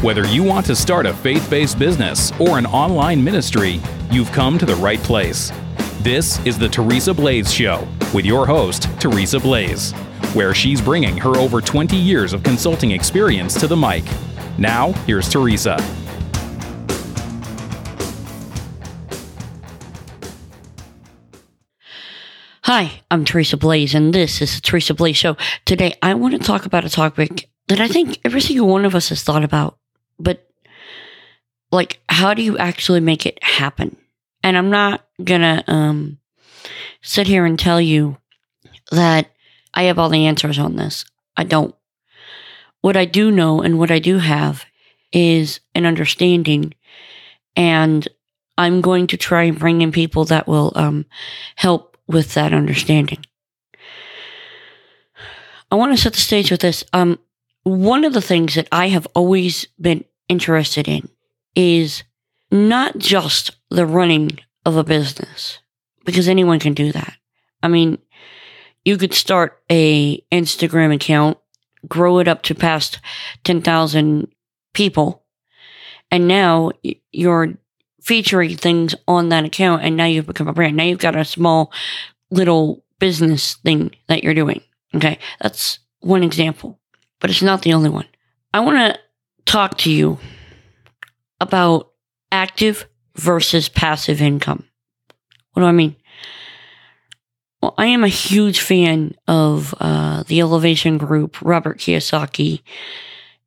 Whether you want to start a faith based business or an online ministry, you've come to the right place. This is the Teresa Blaze Show with your host, Teresa Blaze, where she's bringing her over 20 years of consulting experience to the mic. Now, here's Teresa. Hi, I'm Teresa Blaze, and this is the Teresa Blaze Show. Today, I want to talk about a topic that I think every single one of us has thought about, but like, how do you actually make it happen? And I'm not gonna um, sit here and tell you that I have all the answers on this. I don't. What I do know and what I do have is an understanding, and I'm going to try and bring in people that will um, help with that understanding. I want to set the stage with this. Um, one of the things that I have always been interested in is not just the running of a business, because anyone can do that. I mean, you could start a Instagram account, grow it up to past 10,000 people, and now you're featuring things on that account and now you've become a brand. Now you've got a small little business thing that you're doing. Okay. That's one example, but it's not the only one. I want to talk to you about active versus passive income. What do I mean? Well, I am a huge fan of uh, the Elevation Group, Robert Kiyosaki,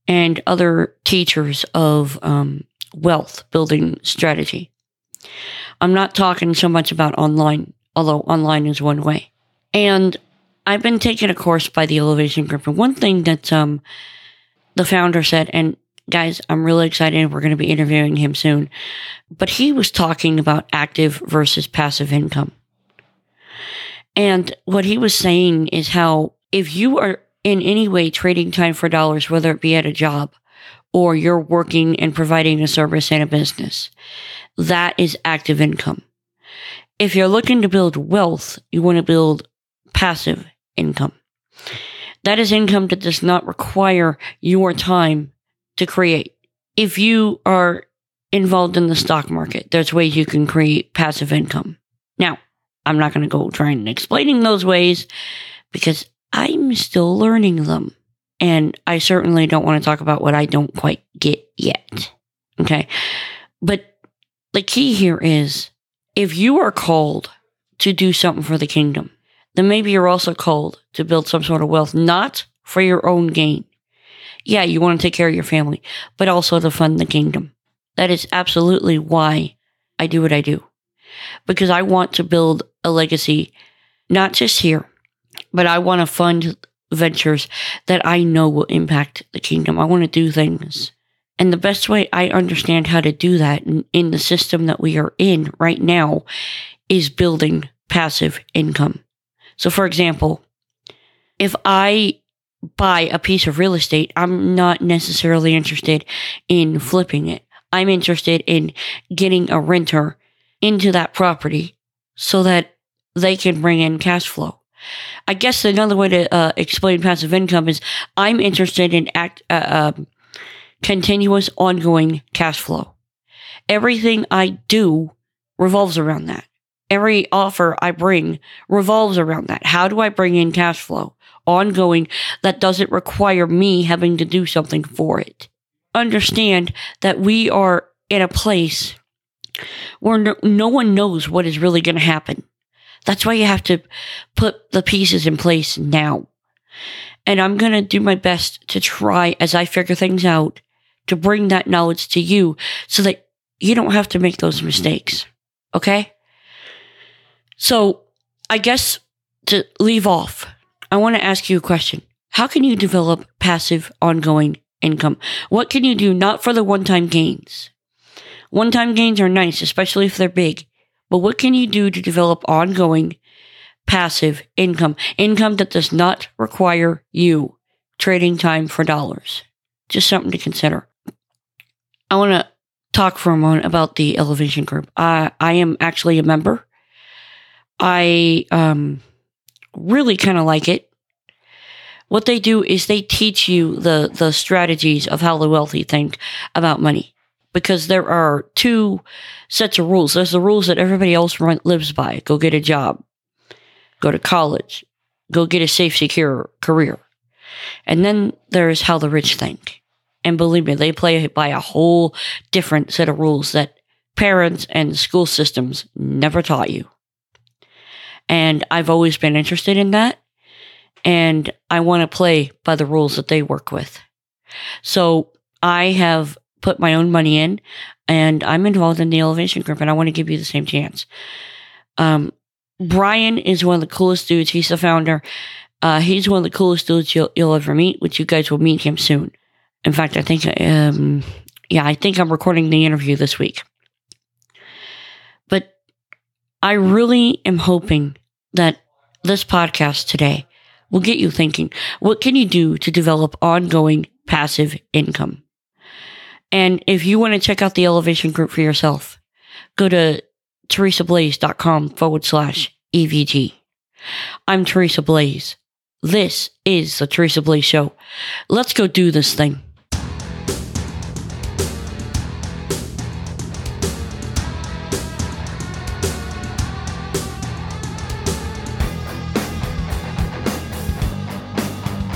and other teachers of um, wealth building strategy. I'm not talking so much about online, although online is one way. And I've been taking a course by the Elevation Group, and one thing that um, the founder said, and guys, I'm really excited. We're going to be interviewing him soon. But he was talking about active versus passive income. And what he was saying is how if you are in any way trading time for dollars, whether it be at a job or you're working and providing a service in a business. That is active income. If you're looking to build wealth, you want to build passive income. That is income that does not require your time to create. If you are involved in the stock market, there's ways you can create passive income. Now, I'm not going to go trying and explaining those ways because I'm still learning them. And I certainly don't want to talk about what I don't quite get yet. Okay. But the key here is if you are called to do something for the kingdom, then maybe you're also called to build some sort of wealth, not for your own gain. Yeah, you want to take care of your family, but also to fund the kingdom. That is absolutely why I do what I do. Because I want to build a legacy, not just here, but I want to fund ventures that I know will impact the kingdom. I want to do things. And the best way I understand how to do that in, the system that we are in right now is building passive income. So, for example, if I buy a piece of real estate, I'm not necessarily interested in flipping it. I'm interested in getting a renter into that property so that they can bring in cash flow. I guess another way to uh, explain passive income is I'm interested in act, uh, um, continuous ongoing cash flow. Everything I do revolves around that. Every offer I bring revolves around that. How do I bring in cash flow ongoing that doesn't require me having to do something for it? Understand that we are in a place where no, no one knows what is really going to happen. That's why you have to put the pieces in place now. And I'm going to do my best to try as I figure things out to bring that knowledge to you so that you don't have to make those mistakes. Okay? So I guess to leave off, I want to ask you a question. How can you develop passive ongoing income? What can you do not for the one time gains? One time gains are nice, especially if they're big. But what can you do to develop ongoing passive income? Income that does not require you trading time for dollars. Just something to consider. I want to talk for a moment about the Elevation Group. I, I am actually a member. I um, really kind of like it. what they do is they teach you the the strategies of how the wealthy think about money because there are two sets of rules. There's the rules that everybody else run, lives by. Go get a job go to college go get a safe secure career. And then there's how the rich think. And believe me they play by a whole different set of rules that parents and school systems never taught you and i've always been interested in that and I want to play by the rules that they work with. So I have put my own money in and I'm involved in the elevation group and I want to give you the same chance. Um, Brian is one of the coolest dudes. He's the founder. Uh, he's one of the coolest dudes you'll, you'll ever meet, which you guys will meet him soon. In fact, I think, um, yeah, I think I'm recording the interview this week. But I really am hoping that this podcast today will get you thinking. What can you do to develop ongoing passive income? And if you want to check out the elevation group for yourself, go to teresablaze.com forward slash EVG. I'm Teresa Blaze. This is the Teresa Blaze Show. Let's go do this thing.